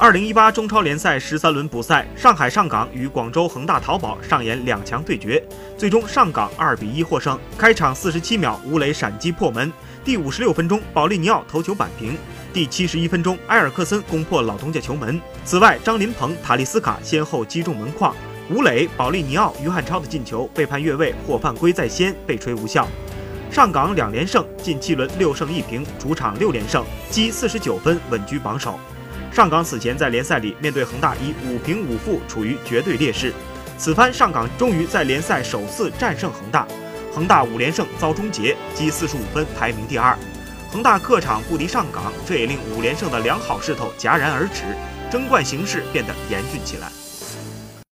二零一八中超联赛十三轮补赛，上海上港与广州恒大淘宝上演两强对决，最终上港二比一获胜。开场四十七秒，吴磊闪击破门；第五十六分钟，保利尼奥头球扳平；第七十一分钟，埃尔克森攻破老东家球门。此外，张琳芃、塔利斯卡先后击中门框。吴磊、保利尼奥、于汉超的进球被判越位或犯规在先，被吹无效。上港两连胜，近七轮六胜一平，主场六连胜，积四十九分，稳居榜首。上港此前在联赛里面对恒大以五平五负处于绝对劣势，此番上港终于在联赛首次战胜恒大，恒大五连胜遭终结，积四十五分排名第二。恒大客场不敌上港，这也令五连胜的良好势头戛然而止，争冠形势变得严峻起来。